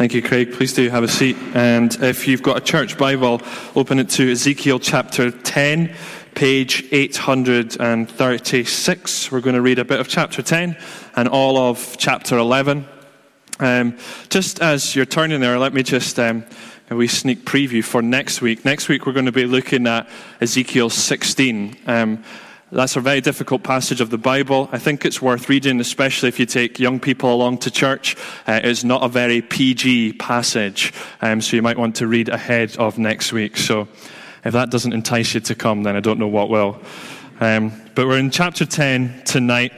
Thank you, Craig. Please do have a seat. And if you've got a church Bible, open it to Ezekiel chapter 10, page 836. We're going to read a bit of chapter 10 and all of chapter 11. Um, just as you're turning there, let me just um, a wee sneak preview for next week. Next week, we're going to be looking at Ezekiel 16. Um, that's a very difficult passage of the Bible. I think it's worth reading, especially if you take young people along to church. Uh, it's not a very PG passage, um, so you might want to read ahead of next week. So if that doesn't entice you to come, then I don't know what will. Um, but we're in chapter 10 tonight.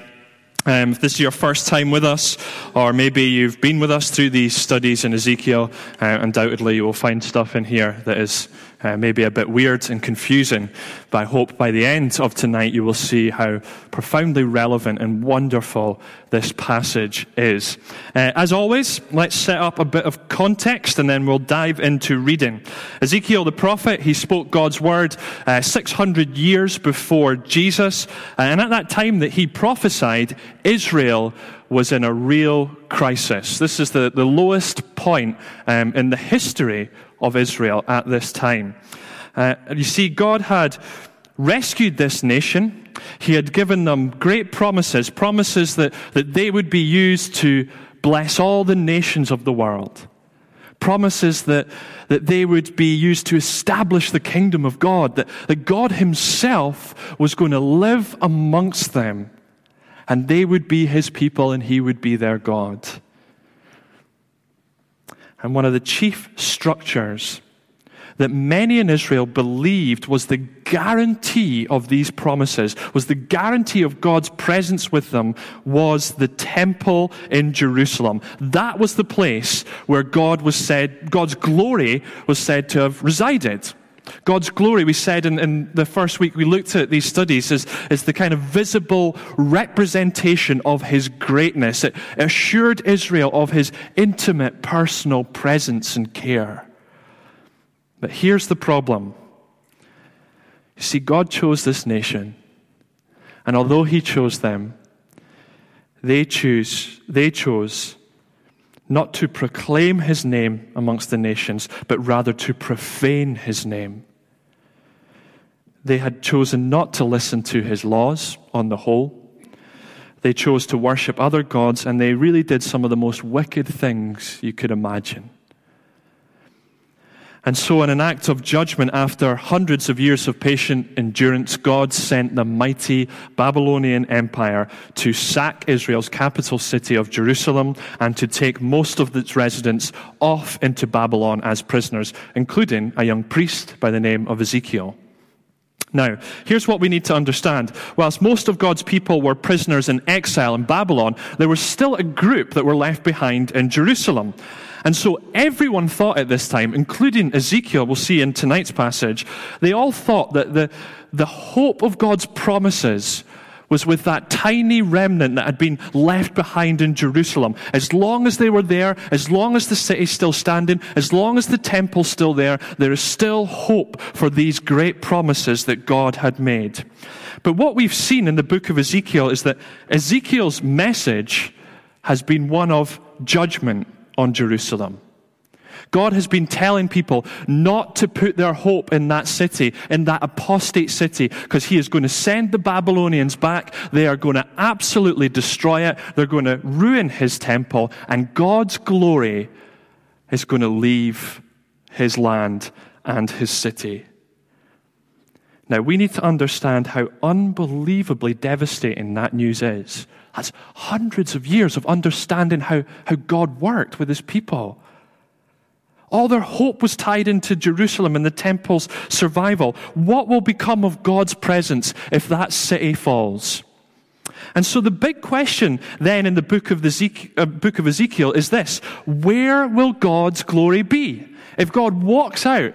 Um, if this is your first time with us, or maybe you've been with us through these studies in Ezekiel, uh, undoubtedly you will find stuff in here that is uh, maybe a bit weird and confusing, but I hope by the end of tonight you will see how profoundly relevant and wonderful this passage is. Uh, as always, let's set up a bit of context and then we'll dive into reading. Ezekiel the prophet, he spoke God's word uh, 600 years before Jesus, uh, and at that time that he prophesied, Israel was in a real crisis. This is the, the lowest point um, in the history of Israel at this time. Uh, you see, God had rescued this nation. He had given them great promises, promises that, that they would be used to bless all the nations of the world. Promises that, that they would be used to establish the kingdom of God, that, that God Himself was going to live amongst them, and they would be His people and He would be their God. And one of the chief structures that many in Israel believed was the guarantee of these promises, was the guarantee of God's presence with them, was the temple in Jerusalem. That was the place where God was said, God's glory was said to have resided. God's glory, we said in, in, the first week we looked at these studies, is, is the kind of visible representation of His greatness. It assured Israel of His intimate personal presence and care. But here's the problem. You see, God chose this nation, and although He chose them, they choose, they chose not to proclaim his name amongst the nations, but rather to profane his name. They had chosen not to listen to his laws on the whole. They chose to worship other gods, and they really did some of the most wicked things you could imagine. And so, in an act of judgment, after hundreds of years of patient endurance, God sent the mighty Babylonian Empire to sack Israel's capital city of Jerusalem and to take most of its residents off into Babylon as prisoners, including a young priest by the name of Ezekiel. Now, here's what we need to understand. Whilst most of God's people were prisoners in exile in Babylon, there was still a group that were left behind in Jerusalem. And so everyone thought at this time, including Ezekiel, we'll see in tonight's passage, they all thought that the, the hope of God's promises was with that tiny remnant that had been left behind in Jerusalem. As long as they were there, as long as the city's still standing, as long as the temple's still there, there is still hope for these great promises that God had made. But what we've seen in the book of Ezekiel is that Ezekiel's message has been one of judgment on Jerusalem. God has been telling people not to put their hope in that city, in that apostate city, because He is going to send the Babylonians back. They are going to absolutely destroy it. They're going to ruin His temple, and God's glory is going to leave His land and His city. Now, we need to understand how unbelievably devastating that news is. That's hundreds of years of understanding how, how God worked with his people. All their hope was tied into Jerusalem and the temple's survival. What will become of God's presence if that city falls? And so the big question then in the book of, the uh, book of Ezekiel is this Where will God's glory be? If God walks out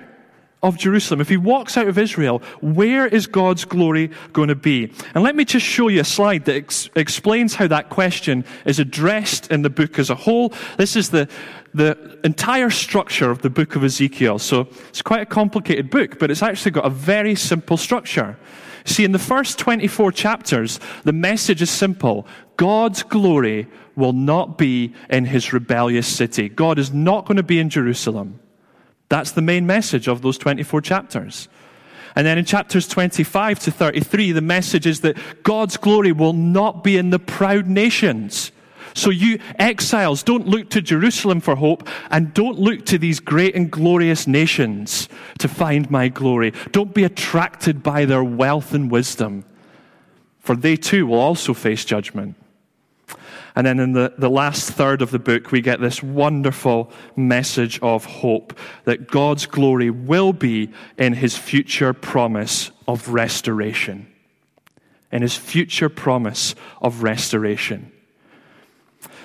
of Jerusalem, if he walks out of Israel, where is God's glory going to be? And let me just show you a slide that ex- explains how that question is addressed in the book as a whole. This is the, the entire structure of the book of Ezekiel. So it's quite a complicated book, but it's actually got a very simple structure. See, in the first 24 chapters, the message is simple God's glory will not be in his rebellious city. God is not going to be in Jerusalem. That's the main message of those 24 chapters. And then in chapters 25 to 33, the message is that God's glory will not be in the proud nations. So you exiles, don't look to Jerusalem for hope and don't look to these great and glorious nations to find my glory. Don't be attracted by their wealth and wisdom, for they too will also face judgment. And then in the, the last third of the book, we get this wonderful message of hope that God's glory will be in his future promise of restoration. In his future promise of restoration.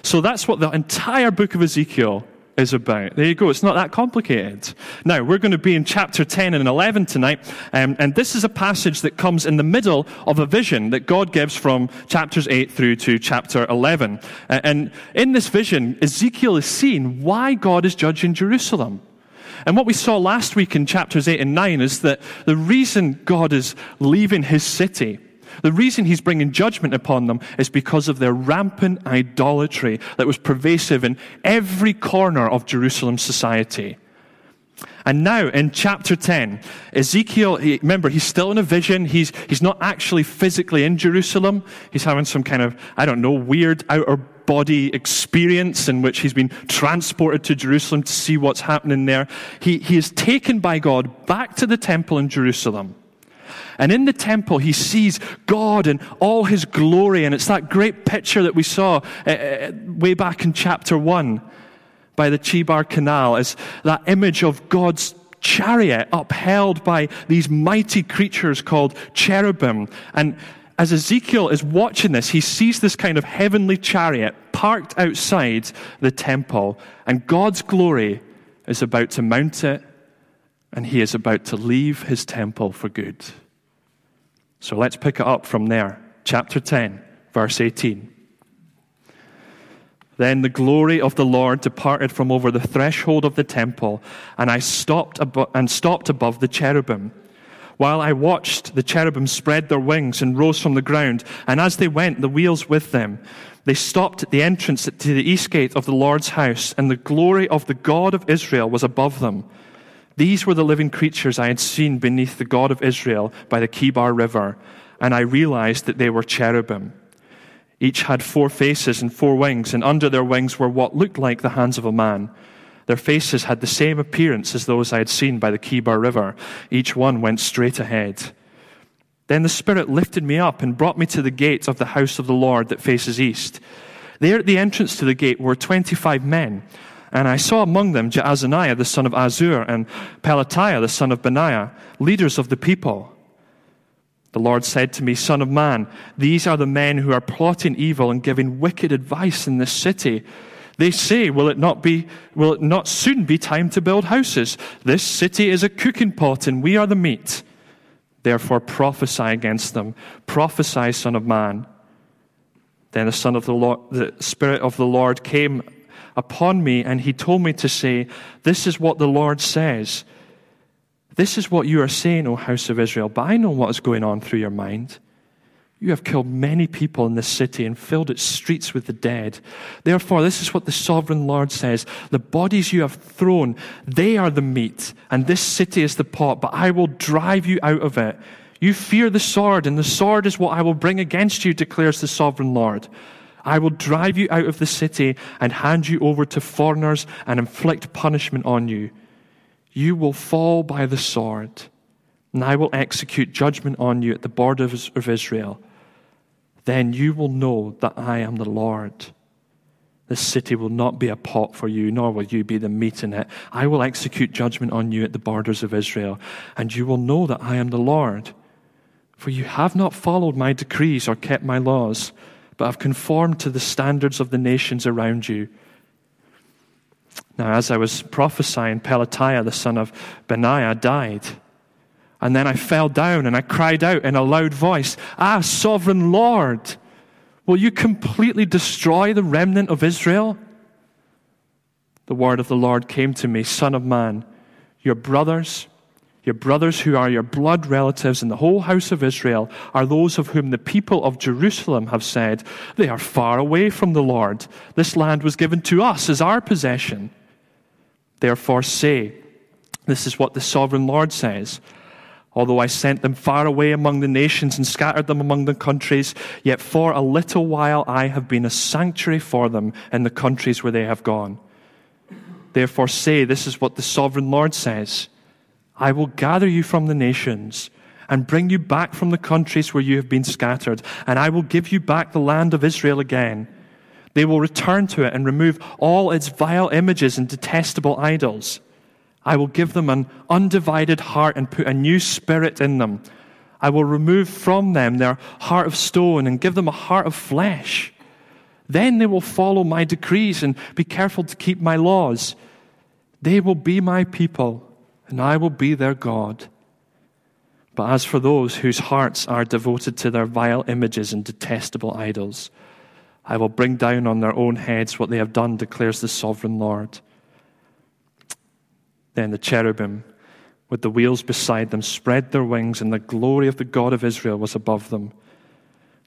So that's what the entire book of Ezekiel is about. There you go. It's not that complicated. Now, we're going to be in chapter 10 and 11 tonight. Um, and this is a passage that comes in the middle of a vision that God gives from chapters 8 through to chapter 11. Uh, and in this vision, Ezekiel is seeing why God is judging Jerusalem. And what we saw last week in chapters 8 and 9 is that the reason God is leaving his city the reason he's bringing judgment upon them is because of their rampant idolatry that was pervasive in every corner of Jerusalem society. And now in chapter 10, Ezekiel, he, remember, he's still in a vision. He's, he's not actually physically in Jerusalem. He's having some kind of, I don't know, weird outer body experience in which he's been transported to Jerusalem to see what's happening there. He, he is taken by God back to the temple in Jerusalem. And in the temple, he sees God and all his glory. And it's that great picture that we saw uh, way back in chapter 1 by the Chebar Canal as that image of God's chariot upheld by these mighty creatures called cherubim. And as Ezekiel is watching this, he sees this kind of heavenly chariot parked outside the temple, and God's glory is about to mount it, and he is about to leave his temple for good. So let's pick it up from there. Chapter 10, verse 18. Then the glory of the Lord departed from over the threshold of the temple, and I stopped abo- and stopped above the cherubim. While I watched, the cherubim spread their wings and rose from the ground, and as they went, the wheels with them. They stopped at the entrance to the east gate of the Lord's house, and the glory of the God of Israel was above them. These were the living creatures I had seen beneath the God of Israel by the Chebar River, and I realized that they were cherubim. Each had four faces and four wings, and under their wings were what looked like the hands of a man. Their faces had the same appearance as those I had seen by the Chebar River. Each one went straight ahead. Then the Spirit lifted me up and brought me to the gate of the house of the Lord that faces east. There at the entrance to the gate were 25 men and I saw among them Jaazaniah the son of Azur and Pelatiah the son of Benaiah, leaders of the people. The Lord said to me, Son of man, these are the men who are plotting evil and giving wicked advice in this city. They say, Will it not be, will it not soon be time to build houses? This city is a cooking pot and we are the meat. Therefore prophesy against them. Prophesy, Son of man. Then the Son of the Lord, the Spirit of the Lord came upon me, and he told me to say, This is what the Lord says. This is what you are saying, O house of Israel, but I know what is going on through your mind. You have killed many people in this city and filled its streets with the dead. Therefore, this is what the sovereign Lord says The bodies you have thrown, they are the meat, and this city is the pot, but I will drive you out of it. You fear the sword, and the sword is what I will bring against you, declares the sovereign Lord. I will drive you out of the city and hand you over to foreigners and inflict punishment on you. You will fall by the sword, and I will execute judgment on you at the borders of Israel. Then you will know that I am the Lord. This city will not be a pot for you, nor will you be the meat in it. I will execute judgment on you at the borders of Israel, and you will know that I am the Lord. For you have not followed my decrees or kept my laws but have conformed to the standards of the nations around you. Now, as I was prophesying, Pelatiah, the son of Benaiah, died. And then I fell down and I cried out in a loud voice, Ah, sovereign Lord, will you completely destroy the remnant of Israel? The word of the Lord came to me, Son of man, your brothers, your brothers who are your blood relatives in the whole house of Israel are those of whom the people of Jerusalem have said, They are far away from the Lord. This land was given to us as our possession. Therefore, say, This is what the sovereign Lord says. Although I sent them far away among the nations and scattered them among the countries, yet for a little while I have been a sanctuary for them in the countries where they have gone. Therefore, say, This is what the sovereign Lord says I will gather you from the nations and bring you back from the countries where you have been scattered, and I will give you back the land of Israel again. They will return to it and remove all its vile images and detestable idols. I will give them an undivided heart and put a new spirit in them. I will remove from them their heart of stone and give them a heart of flesh. Then they will follow my decrees and be careful to keep my laws. They will be my people, and I will be their God. But as for those whose hearts are devoted to their vile images and detestable idols, I will bring down on their own heads what they have done, declares the sovereign Lord. Then the cherubim, with the wheels beside them, spread their wings, and the glory of the God of Israel was above them.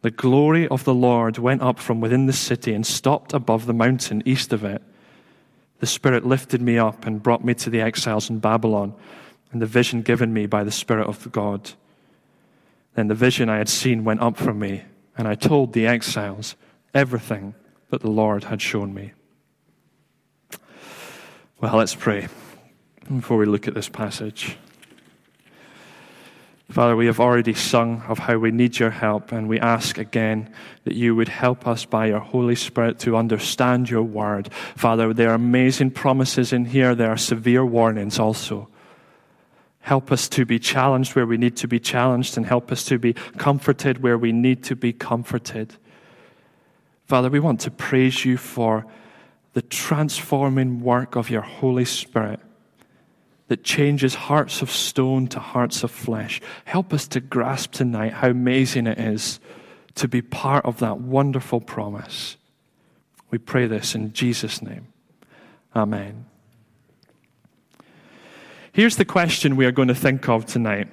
The glory of the Lord went up from within the city and stopped above the mountain east of it. The Spirit lifted me up and brought me to the exiles in Babylon, and the vision given me by the Spirit of God. Then the vision I had seen went up from me, and I told the exiles everything that the Lord had shown me. Well, let's pray before we look at this passage. Father, we have already sung of how we need your help, and we ask again that you would help us by your Holy Spirit to understand your word. Father, there are amazing promises in here, there are severe warnings also. Help us to be challenged where we need to be challenged, and help us to be comforted where we need to be comforted. Father, we want to praise you for the transforming work of your Holy Spirit that changes hearts of stone to hearts of flesh. Help us to grasp tonight how amazing it is to be part of that wonderful promise. We pray this in Jesus' name. Amen. Here's the question we are going to think of tonight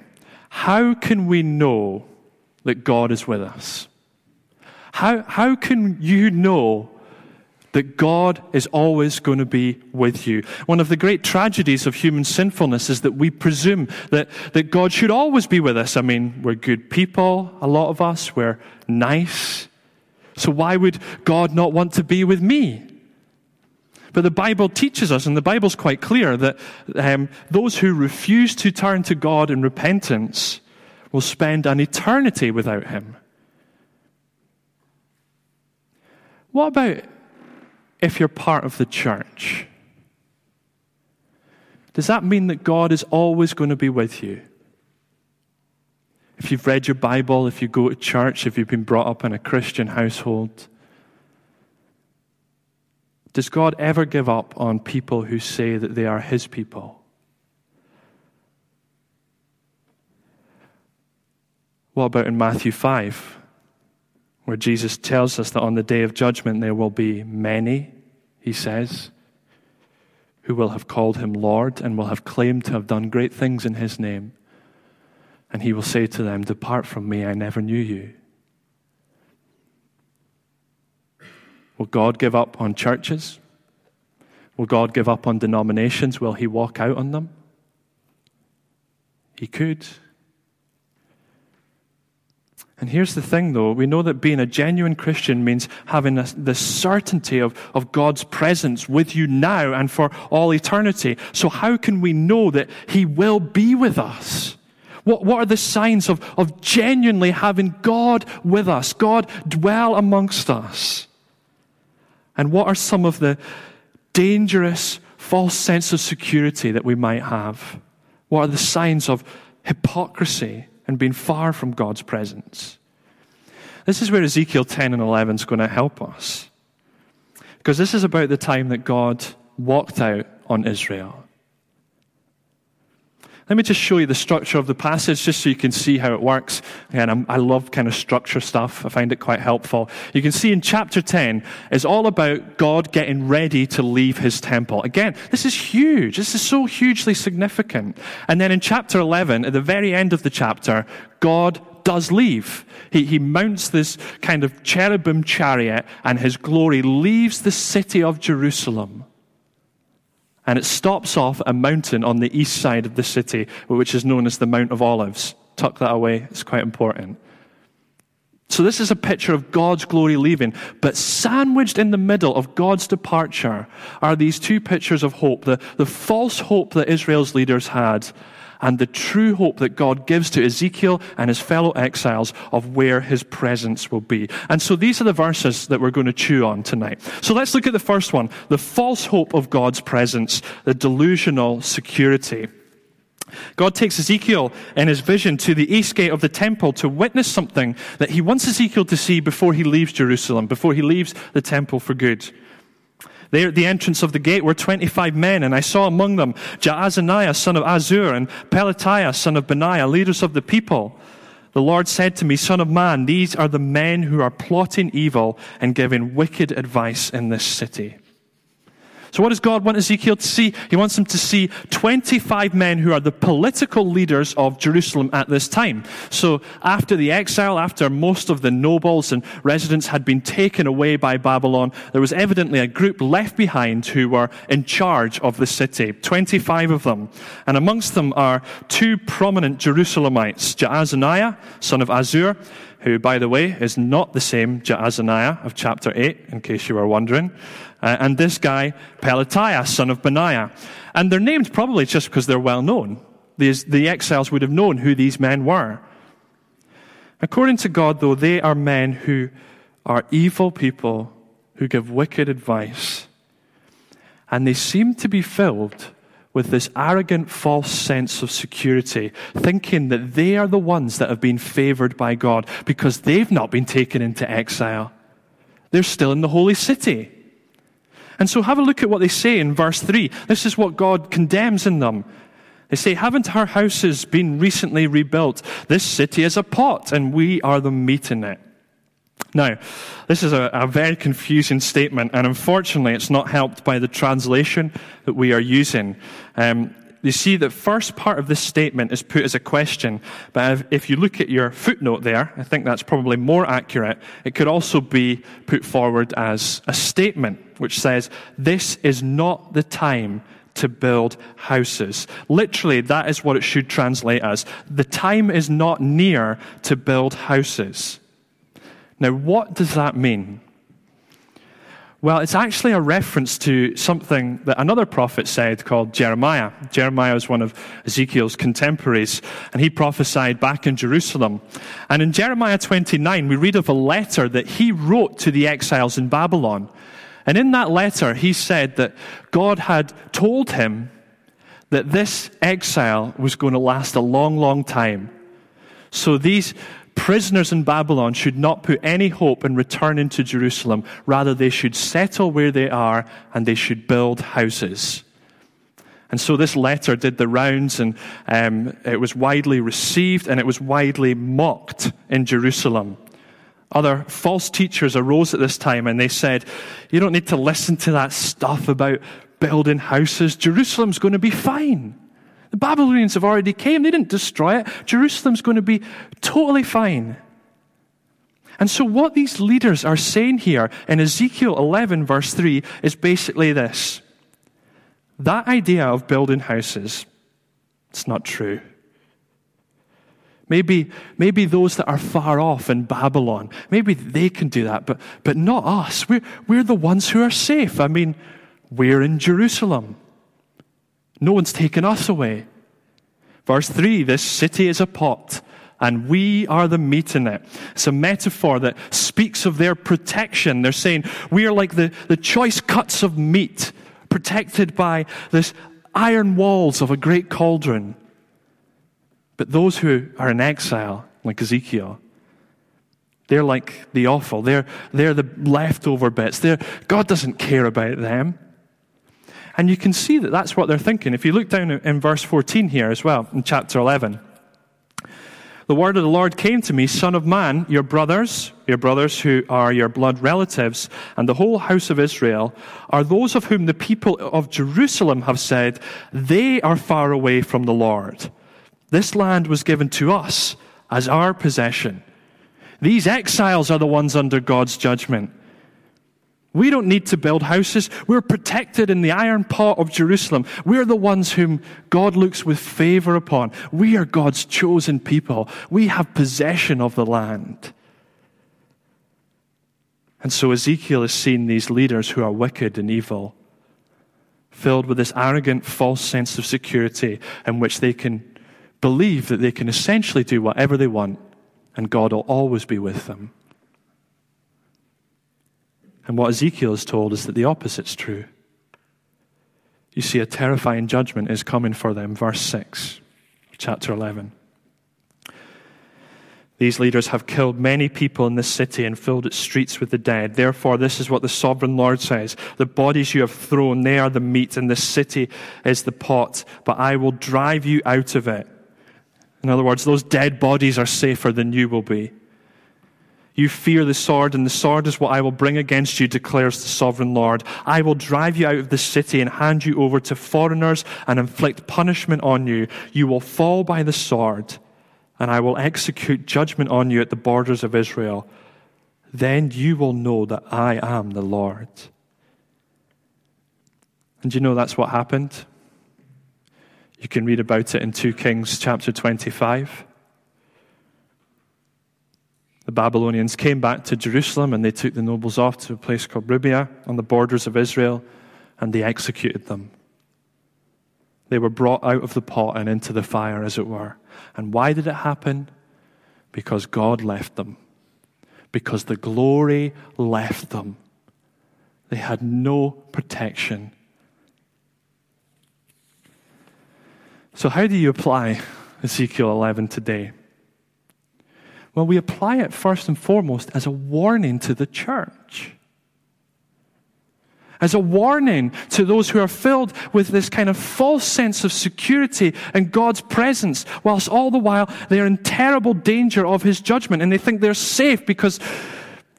How can we know that God is with us? How, how can you know that God is always going to be with you. One of the great tragedies of human sinfulness is that we presume that, that God should always be with us. I mean, we're good people, a lot of us, we're nice. So why would God not want to be with me? But the Bible teaches us, and the Bible's quite clear, that um, those who refuse to turn to God in repentance will spend an eternity without Him. What about if you're part of the church? Does that mean that God is always going to be with you? If you've read your Bible, if you go to church, if you've been brought up in a Christian household, does God ever give up on people who say that they are His people? What about in Matthew 5? where Jesus tells us that on the day of judgment there will be many, he says, who will have called him Lord and will have claimed to have done great things in his name. And he will say to them, Depart from me, I never knew you. Will God give up on churches? Will God give up on denominations? Will he walk out on them? He could. And here's the thing, though. We know that being a genuine Christian means having the certainty of, of God's presence with you now and for all eternity. So, how can we know that He will be with us? What, what are the signs of, of genuinely having God with us, God dwell amongst us? And what are some of the dangerous false sense of security that we might have? What are the signs of hypocrisy? And being far from God's presence. This is where Ezekiel 10 and 11 is going to help us. Because this is about the time that God walked out on Israel. Let me just show you the structure of the passage just so you can see how it works. Again, I'm, i love kind of structure stuff. I find it quite helpful. You can see in chapter 10 is all about God getting ready to leave his temple. Again, this is huge. This is so hugely significant. And then in chapter 11, at the very end of the chapter, God does leave. He, he mounts this kind of cherubim chariot and his glory leaves the city of Jerusalem and it stops off a mountain on the east side of the city, which is known as the Mount of Olives. Tuck that away, it's quite important. So, this is a picture of God's glory leaving, but sandwiched in the middle of God's departure are these two pictures of hope the, the false hope that Israel's leaders had, and the true hope that God gives to Ezekiel and his fellow exiles of where his presence will be. And so these are the verses that we're going to chew on tonight. So let's look at the first one the false hope of God's presence, the delusional security. God takes Ezekiel in his vision to the east gate of the temple to witness something that he wants Ezekiel to see before he leaves Jerusalem, before he leaves the temple for good. There at the entrance of the gate were 25 men, and I saw among them Jaazaniah, son of Azur, and Pelatiah, son of Benaiah, leaders of the people. The Lord said to me, Son of man, these are the men who are plotting evil and giving wicked advice in this city. So, what does God want Ezekiel to see? He wants him to see 25 men who are the political leaders of Jerusalem at this time. So, after the exile, after most of the nobles and residents had been taken away by Babylon, there was evidently a group left behind who were in charge of the city. 25 of them. And amongst them are two prominent Jerusalemites Jaazaniah, son of Azur, who, by the way, is not the same Jaazaniah of chapter 8, in case you were wondering. Uh, and this guy, Pelatiah, son of Benaiah. And they're named probably just because they're well known. These, the exiles would have known who these men were. According to God, though, they are men who are evil people who give wicked advice. And they seem to be filled with this arrogant, false sense of security, thinking that they are the ones that have been favored by God because they've not been taken into exile. They're still in the holy city. And so have a look at what they say in verse 3. This is what God condemns in them. They say, Haven't our houses been recently rebuilt? This city is a pot, and we are the meat in it. Now, this is a, a, very confusing statement, and unfortunately, it's not helped by the translation that we are using. Um, you see, the first part of this statement is put as a question, but if, if you look at your footnote there, I think that's probably more accurate. It could also be put forward as a statement, which says, This is not the time to build houses. Literally, that is what it should translate as. The time is not near to build houses. Now, what does that mean? Well, it's actually a reference to something that another prophet said called Jeremiah. Jeremiah was one of Ezekiel's contemporaries, and he prophesied back in Jerusalem. And in Jeremiah 29, we read of a letter that he wrote to the exiles in Babylon. And in that letter, he said that God had told him that this exile was going to last a long, long time. So these prisoners in Babylon should not put any hope in returning to Jerusalem. Rather, they should settle where they are and they should build houses. And so this letter did the rounds, and um, it was widely received and it was widely mocked in Jerusalem. Other false teachers arose at this time and they said, You don't need to listen to that stuff about building houses. Jerusalem's going to be fine. The Babylonians have already came. They didn't destroy it. Jerusalem's going to be totally fine. And so, what these leaders are saying here in Ezekiel 11, verse 3, is basically this that idea of building houses, it's not true. Maybe, maybe those that are far off in Babylon, maybe they can do that, but, but not us. We're, we're the ones who are safe. I mean, we're in Jerusalem. No one's taken us away. Verse 3 this city is a pot, and we are the meat in it. It's a metaphor that speaks of their protection. They're saying we are like the, the choice cuts of meat, protected by this iron walls of a great cauldron. But those who are in exile, like Ezekiel, they're like the offal. They're, they're the leftover bits. They're, God doesn't care about them. And you can see that that's what they're thinking. If you look down in verse 14 here as well, in chapter 11. The word of the Lord came to me, Son of man, your brothers, your brothers who are your blood relatives, and the whole house of Israel, are those of whom the people of Jerusalem have said, They are far away from the Lord. This land was given to us as our possession. These exiles are the ones under God's judgment. We don't need to build houses. We're protected in the iron pot of Jerusalem. We're the ones whom God looks with favor upon. We are God's chosen people. We have possession of the land. And so Ezekiel has seen these leaders who are wicked and evil, filled with this arrogant, false sense of security in which they can believe that they can essentially do whatever they want and God will always be with them. And what Ezekiel is told is that the opposite's true. You see, a terrifying judgment is coming for them. Verse 6, chapter 11. These leaders have killed many people in this city and filled its streets with the dead. Therefore, this is what the sovereign Lord says The bodies you have thrown, they are the meat, and the city is the pot, but I will drive you out of it. In other words, those dead bodies are safer than you will be. You fear the sword, and the sword is what I will bring against you, declares the sovereign Lord. I will drive you out of the city and hand you over to foreigners and inflict punishment on you. You will fall by the sword, and I will execute judgment on you at the borders of Israel. Then you will know that I am the Lord. And you know that's what happened? You can read about it in 2 Kings chapter 25. The Babylonians came back to Jerusalem and they took the nobles off to a place called Riblah on the borders of Israel and they executed them. They were brought out of the pot and into the fire, as it were. And why did it happen? Because God left them. Because the glory left them. They had no protection. So, how do you apply Ezekiel 11 today? Well, we apply it first and foremost as a warning to the church. As a warning to those who are filled with this kind of false sense of security and God's presence, whilst all the while they are in terrible danger of His judgment and they think they're safe because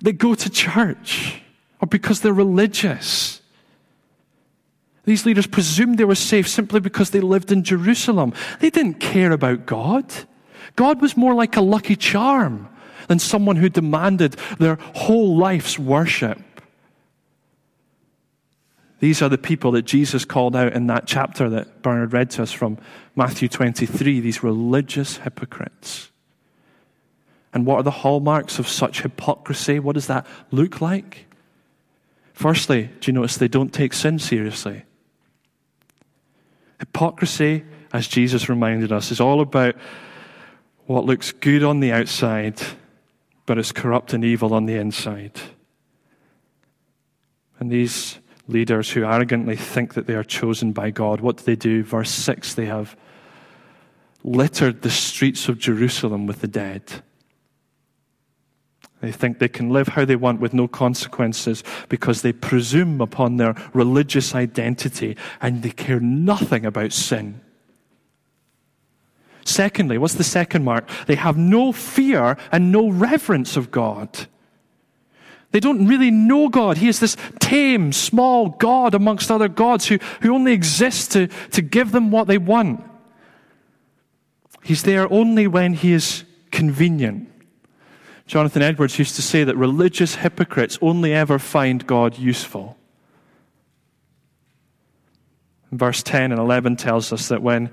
they go to church or because they're religious. These leaders presumed they were safe simply because they lived in Jerusalem. They didn't care about God. God was more like a lucky charm than someone who demanded their whole life's worship. These are the people that Jesus called out in that chapter that Bernard read to us from Matthew 23, these religious hypocrites. And what are the hallmarks of such hypocrisy? What does that look like? Firstly, do you notice they don't take sin seriously? Hypocrisy, as Jesus reminded us, is all about what looks good on the outside, but is corrupt and evil on the inside. And these leaders who arrogantly think that they are chosen by God, what do they do? Verse 6 they have littered the streets of Jerusalem with the dead. They think they can live how they want with no consequences because they presume upon their religious identity and they care nothing about sin. Secondly, what's the second mark? They have no fear and no reverence of God. They don't really know God. He is this tame, small God amongst other gods who, who only exists to, to give them what they want. He's there only when he is convenient. Jonathan Edwards used to say that religious hypocrites only ever find God useful. Verse 10 and 11 tells us that when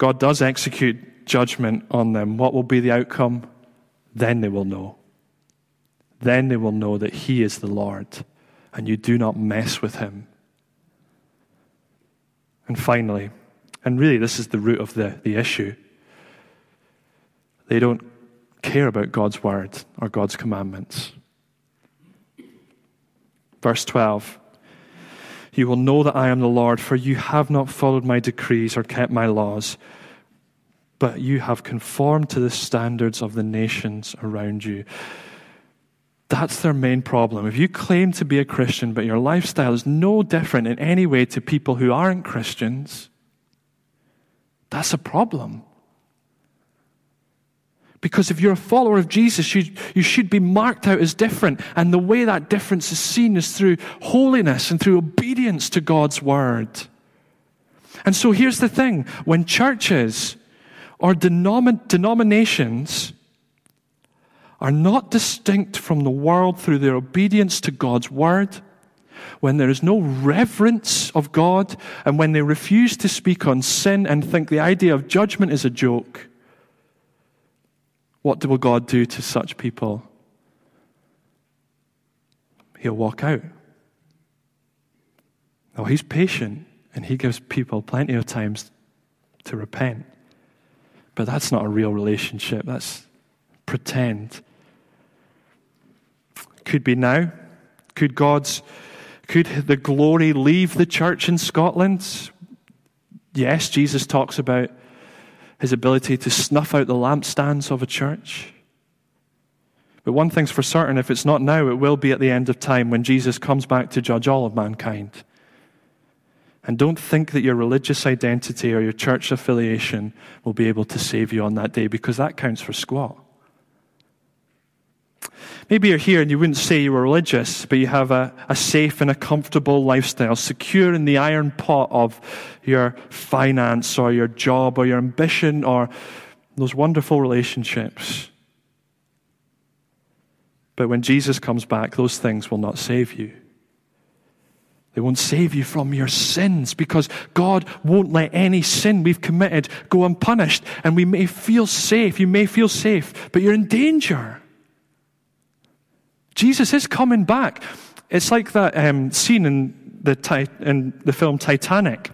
God does execute judgment on them, what will be the outcome? Then they will know. Then they will know that He is the Lord and you do not mess with Him. And finally, and really this is the root of the, the issue, they don't care about God's word or God's commandments. Verse 12 you will know that I am the Lord, for you have not followed my decrees or kept my laws, but you have conformed to the standards of the nations around you. That's their main problem. If you claim to be a Christian, but your lifestyle is no different in any way to people who aren't Christians, that's a problem. Because if you're a follower of Jesus, you, you should be marked out as different. And the way that difference is seen is through holiness and through obedience to God's word. And so here's the thing when churches or denom- denominations are not distinct from the world through their obedience to God's word, when there is no reverence of God, and when they refuse to speak on sin and think the idea of judgment is a joke, what will God do to such people? He'll walk out. Oh, he's patient and he gives people plenty of times to repent. But that's not a real relationship. That's pretend. Could be now. Could God's could the glory leave the church in Scotland? Yes, Jesus talks about his ability to snuff out the lampstands of a church. But one thing's for certain if it's not now, it will be at the end of time when Jesus comes back to judge all of mankind. And don't think that your religious identity or your church affiliation will be able to save you on that day because that counts for squat. Maybe you're here and you wouldn't say you were religious, but you have a, a safe and a comfortable lifestyle, secure in the iron pot of your finance or your job or your ambition or those wonderful relationships. But when Jesus comes back, those things will not save you. They won't save you from your sins because God won't let any sin we've committed go unpunished. And we may feel safe. You may feel safe, but you're in danger. Jesus is coming back. It's like that um, scene in the, in the film Titanic,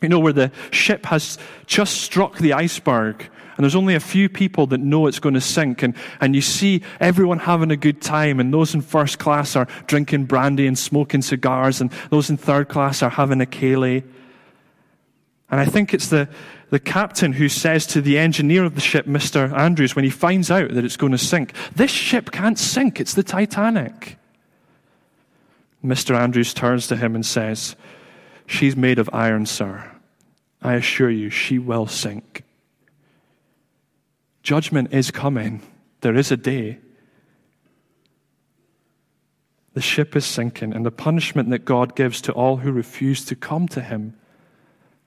you know, where the ship has just struck the iceberg and there's only a few people that know it's going to sink. And, and you see everyone having a good time, and those in first class are drinking brandy and smoking cigars, and those in third class are having a ceilidh. And I think it's the, the captain who says to the engineer of the ship, Mr. Andrews, when he finds out that it's going to sink, This ship can't sink, it's the Titanic. Mr. Andrews turns to him and says, She's made of iron, sir. I assure you, she will sink. Judgment is coming. There is a day. The ship is sinking, and the punishment that God gives to all who refuse to come to Him,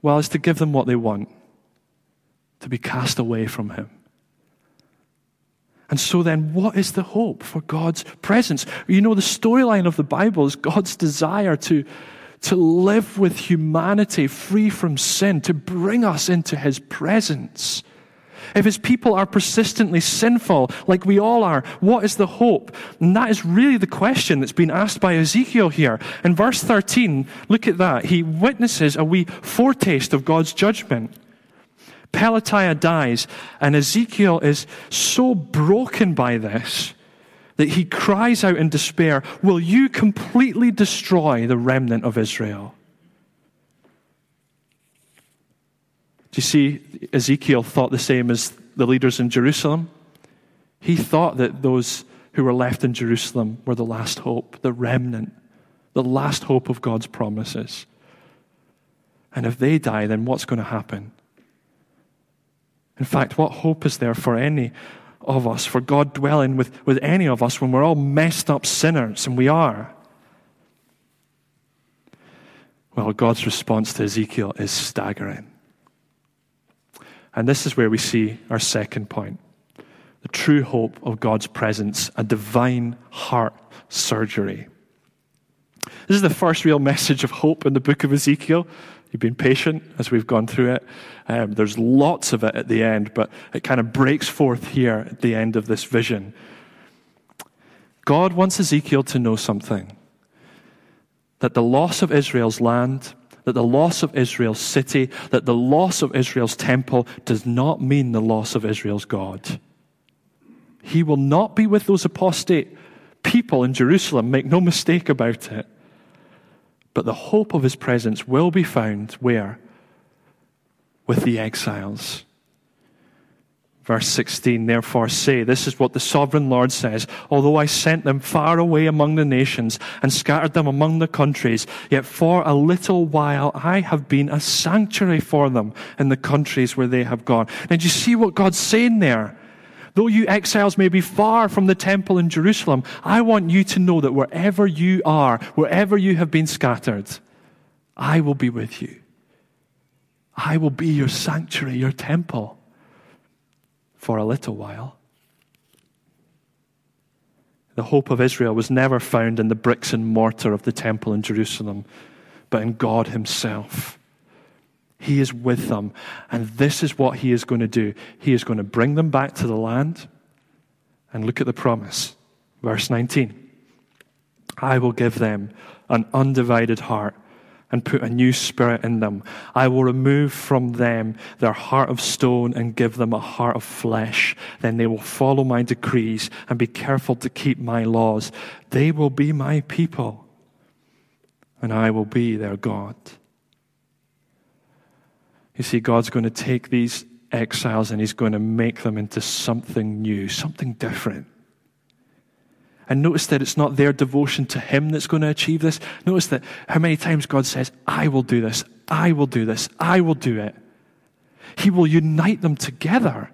well, is to give them what they want, to be cast away from Him. And so then, what is the hope for God's presence? You know, the storyline of the Bible is God's desire to, to live with humanity free from sin, to bring us into His presence. If his people are persistently sinful, like we all are, what is the hope? And that is really the question that's been asked by Ezekiel here. In verse 13, look at that. He witnesses a wee foretaste of God's judgment. Pelatiah dies, and Ezekiel is so broken by this that he cries out in despair, Will you completely destroy the remnant of Israel? You see, Ezekiel thought the same as the leaders in Jerusalem? He thought that those who were left in Jerusalem were the last hope, the remnant, the last hope of God's promises. And if they die, then what's going to happen? In fact, what hope is there for any of us, for God dwelling with, with any of us when we're all messed up sinners, and we are? Well, God's response to Ezekiel is staggering. And this is where we see our second point the true hope of God's presence, a divine heart surgery. This is the first real message of hope in the book of Ezekiel. You've been patient as we've gone through it. Um, there's lots of it at the end, but it kind of breaks forth here at the end of this vision. God wants Ezekiel to know something that the loss of Israel's land that the loss of Israel's city, that the loss of Israel's temple does not mean the loss of Israel's God. He will not be with those apostate people in Jerusalem, make no mistake about it. But the hope of his presence will be found where? With the exiles. Verse 16, therefore say, this is what the sovereign Lord says, although I sent them far away among the nations and scattered them among the countries, yet for a little while I have been a sanctuary for them in the countries where they have gone. And you see what God's saying there? Though you exiles may be far from the temple in Jerusalem, I want you to know that wherever you are, wherever you have been scattered, I will be with you. I will be your sanctuary, your temple for a little while. The hope of Israel was never found in the bricks and mortar of the temple in Jerusalem, but in God Himself. He is with them, and this is what He is going to do. He is going to bring them back to the land. And look at the promise. Verse 19 I will give them an undivided heart and put a new spirit in them. I will remove from them their heart of stone and give them a heart of flesh. Then they will follow my decrees and be careful to keep my laws. They will be my people, and I will be their God. You see, God's going to take these exiles and He's going to make them into something new, something different. And notice that it's not their devotion to Him that's going to achieve this. Notice that how many times God says, I will do this, I will do this, I will do it. He will unite them together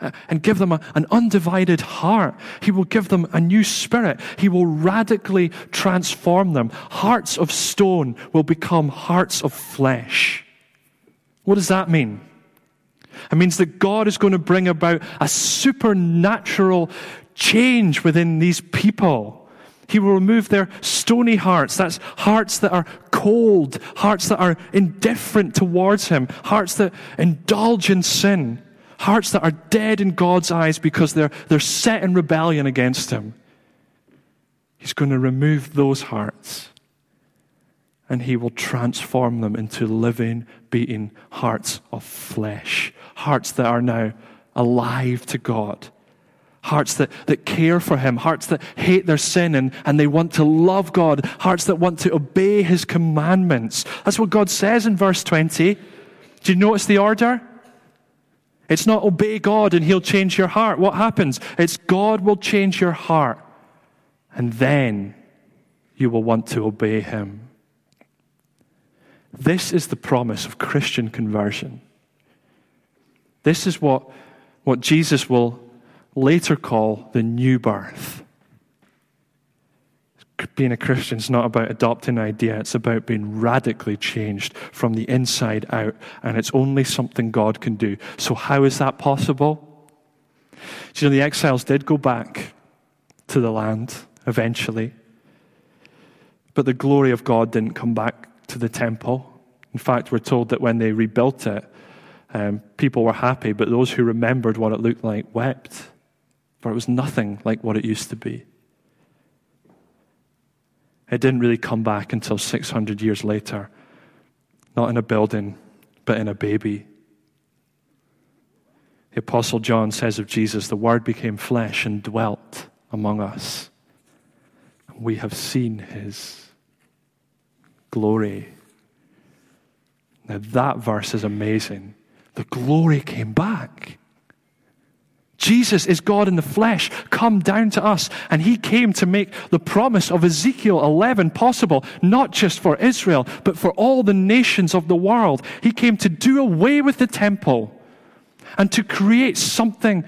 uh, and give them a, an undivided heart. He will give them a new spirit. He will radically transform them. Hearts of stone will become hearts of flesh. What does that mean? It means that God is going to bring about a supernatural change within these people. He will remove their stony hearts. That's hearts that are cold, hearts that are indifferent towards Him, hearts that indulge in sin, hearts that are dead in God's eyes because they're, they're set in rebellion against Him. He's going to remove those hearts and He will transform them into living, beating hearts of flesh, hearts that are now alive to God hearts that, that care for Him, hearts that hate their sin and, and they want to love God, hearts that want to obey His commandments. That's what God says in verse 20. Do you notice the order? It's not obey God and He'll change your heart. What happens? It's God will change your heart, and then you will want to obey Him. This is the promise of Christian conversion. This is what, what Jesus will later call the new birth. Being a Christian is not about adopting an idea, it's about being radically changed from the inside out, and it's only something God can do. So, how is that possible? You know, the exiles did go back to the land eventually, but the glory of God didn't come back to the temple. In fact, we're told that when they rebuilt it, um, people were happy, but those who remembered what it looked like wept for it was nothing like what it used to be. It didn't really come back until 600 years later, not in a building, but in a baby. The Apostle John says of Jesus, the Word became flesh and dwelt among us. We have seen his glory. Now, that verse is amazing. The glory came back. Jesus is God in the flesh, come down to us. And he came to make the promise of Ezekiel 11 possible, not just for Israel, but for all the nations of the world. He came to do away with the temple and to create something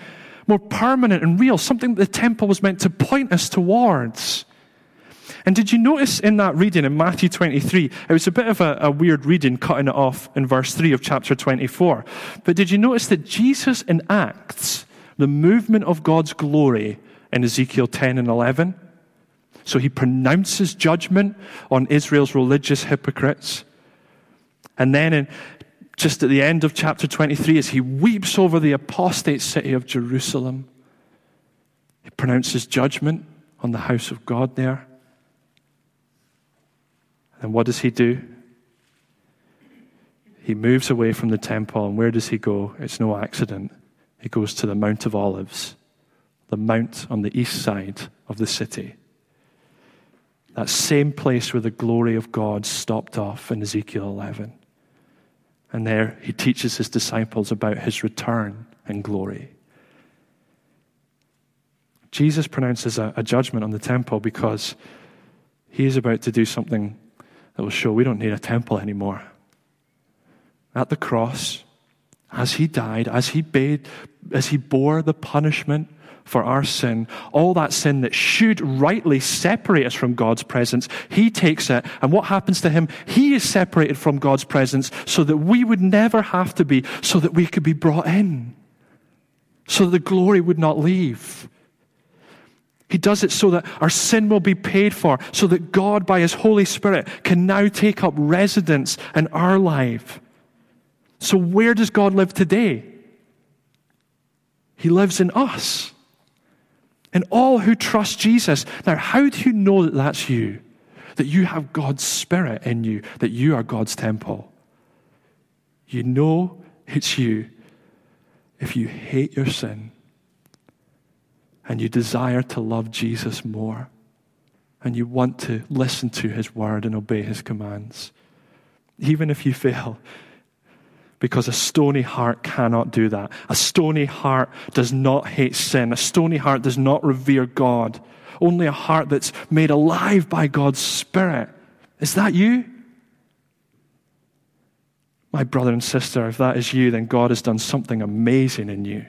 more permanent and real, something that the temple was meant to point us towards. And did you notice in that reading in Matthew 23, it was a bit of a, a, weird reading, cutting it off in verse 3 of chapter 24. But did you notice that Jesus enacts the movement of God's glory in Ezekiel 10 and 11. So he pronounces judgment on Israel's religious hypocrites. And then, in, just at the end of chapter 23, as he weeps over the apostate city of Jerusalem, he pronounces judgment on the house of God there. And what does he do? He moves away from the temple, and where does he go? It's no accident. He goes to the Mount of Olives, the mount on the east side of the city. That same place where the glory of God stopped off in Ezekiel 11. And there he teaches his disciples about his return and glory. Jesus pronounces a, a judgment on the temple because he is about to do something that will show we don't need a temple anymore. At the cross, as he died, as he bade, as he bore the punishment for our sin, all that sin that should rightly separate us from God's presence, he takes it. And what happens to him? He is separated from God's presence so that we would never have to be, so that we could be brought in, so that the glory would not leave. He does it so that our sin will be paid for, so that God, by His Holy Spirit, can now take up residence in our life. So, where does God live today? He lives in us and all who trust Jesus. Now, how do you know that that's you? That you have God's Spirit in you, that you are God's temple? You know it's you if you hate your sin and you desire to love Jesus more and you want to listen to his word and obey his commands. Even if you fail, because a stony heart cannot do that. A stony heart does not hate sin. A stony heart does not revere God. Only a heart that's made alive by God's Spirit. Is that you? My brother and sister, if that is you, then God has done something amazing in you.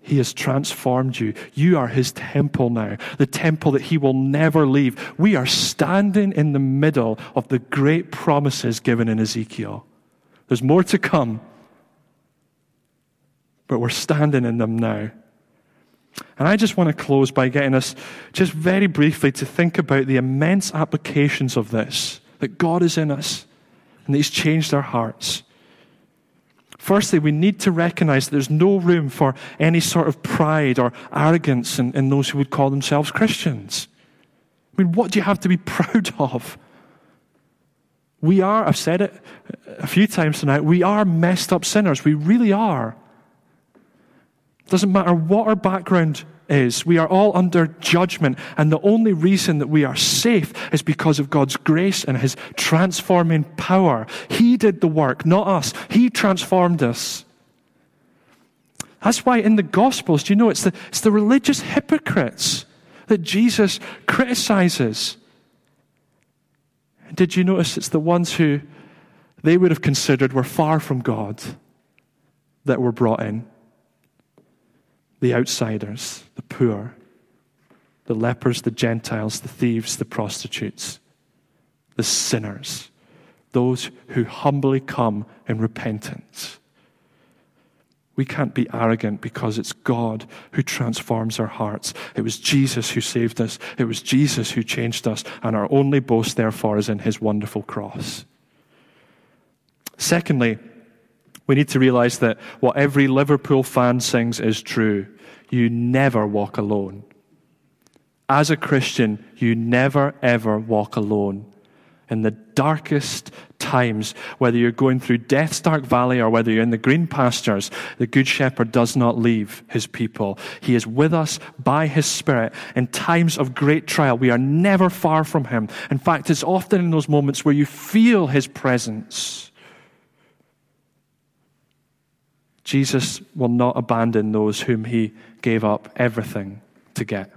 He has transformed you. You are His temple now, the temple that He will never leave. We are standing in the middle of the great promises given in Ezekiel. There's more to come, but we're standing in them now. And I just want to close by getting us just very briefly to think about the immense applications of this that God is in us and that He's changed our hearts. Firstly, we need to recognize that there's no room for any sort of pride or arrogance in, in those who would call themselves Christians. I mean, what do you have to be proud of? We are, I've said it a few times tonight, we are messed up sinners. We really are. Doesn't matter what our background is, we are all under judgment. And the only reason that we are safe is because of God's grace and His transforming power. He did the work, not us. He transformed us. That's why in the Gospels, do you know, it's the, it's the religious hypocrites that Jesus criticizes. Did you notice it's the ones who they would have considered were far from God that were brought in? The outsiders, the poor, the lepers, the Gentiles, the thieves, the prostitutes, the sinners, those who humbly come in repentance. We can't be arrogant because it's God who transforms our hearts. It was Jesus who saved us. It was Jesus who changed us. And our only boast, therefore, is in his wonderful cross. Secondly, we need to realize that what every Liverpool fan sings is true. You never walk alone. As a Christian, you never, ever walk alone in the darkest times, whether you're going through death's dark valley or whether you're in the green pastures, the Good Shepherd does not leave his people. He is with us by his Spirit in times of great trial. We are never far from him. In fact, it's often in those moments where you feel his presence. Jesus will not abandon those whom he gave up everything to get.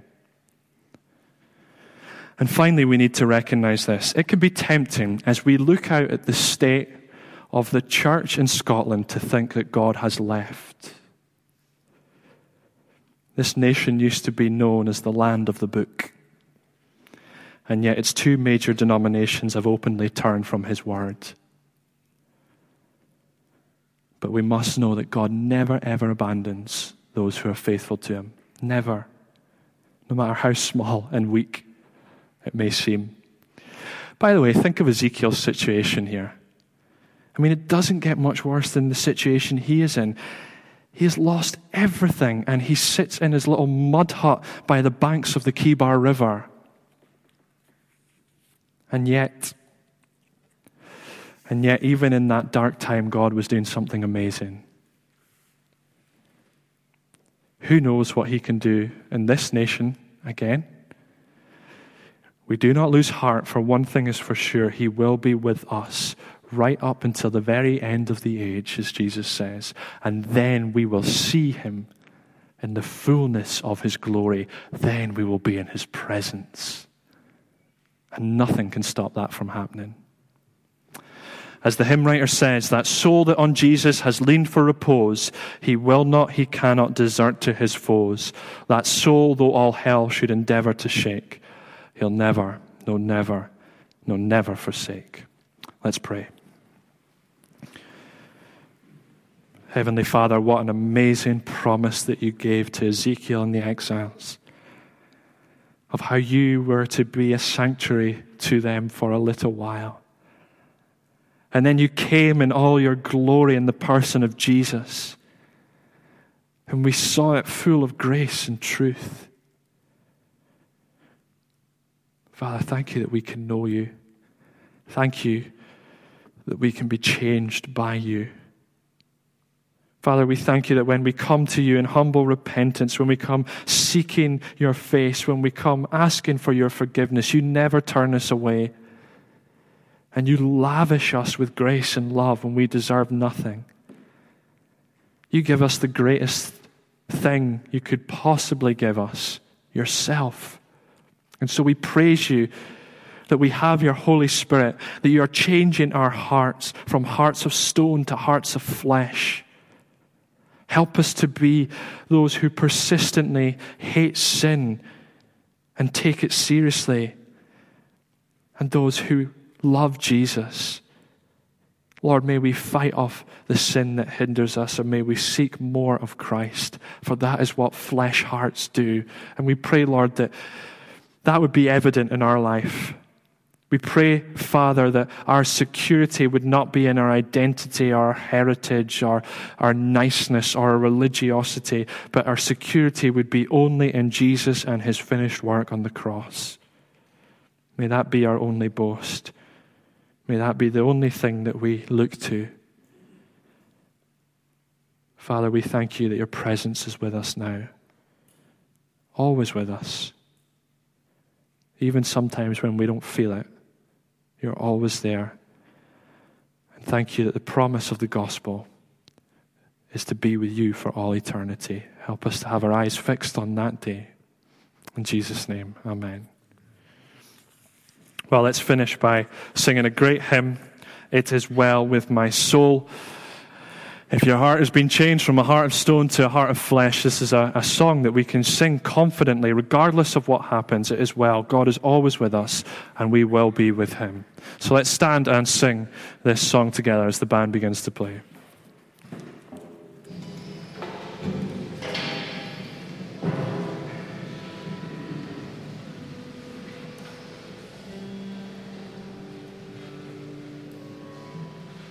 And finally, we need to recognize this. It can be tempting as we look out at the state of the church in Scotland to think that God has left. This nation used to be known as the land of the book. And yet, its two major denominations have openly turned from his word. But we must know that God never, ever abandons those who are faithful to him. Never. No matter how small and weak it may seem. By the way, think of Ezekiel's situation here. I mean, it doesn't get much worse than the situation he is in. He has lost everything and he sits in his little mud hut by the banks of the Kebar River. And yet, and yet, even in that dark time, God was doing something amazing. Who knows what he can do in this nation again? We do not lose heart, for one thing is for sure He will be with us right up until the very end of the age, as Jesus says. And then we will see Him in the fullness of his glory, then we will be in his presence. And nothing can stop that from happening. As the hymn writer says, that soul that on Jesus has leaned for repose, he will not, he cannot desert to his foes. That soul, though all hell should endeavor to shake, he'll never, no, never, no, never forsake. Let's pray. Heavenly Father, what an amazing promise that you gave to Ezekiel and the exiles of how you were to be a sanctuary to them for a little while. And then you came in all your glory in the person of Jesus. And we saw it full of grace and truth. Father, thank you that we can know you. Thank you that we can be changed by you. Father, we thank you that when we come to you in humble repentance, when we come seeking your face, when we come asking for your forgiveness, you never turn us away. And you lavish us with grace and love when we deserve nothing. You give us the greatest thing you could possibly give us yourself. And so we praise you that we have your Holy Spirit, that you are changing our hearts from hearts of stone to hearts of flesh Help us to be those who persistently hate sin and take it seriously, and those who love Jesus. Lord, may we fight off the sin that hinders us, and may we seek more of Christ, for that is what flesh hearts do. And we pray, Lord, that that would be evident in our life. We pray, Father, that our security would not be in our identity, our heritage, our, our niceness, or our religiosity, but our security would be only in Jesus and his finished work on the cross. May that be our only boast. May that be the only thing that we look to. Father, we thank you that your presence is with us now, always with us, even sometimes when we don't feel it. You're always there. And thank you that the promise of the gospel is to be with you for all eternity. Help us to have our eyes fixed on that day. In Jesus' name, amen. Well, let's finish by singing a great hymn. It is well with my soul. If your heart has been changed from a heart of stone to a heart of flesh, this is a, a, song that we can sing confidently, regardless of what happens. It is well. God is always with us, and we will be with Him. So let's stand and sing this song together as the band begins to play.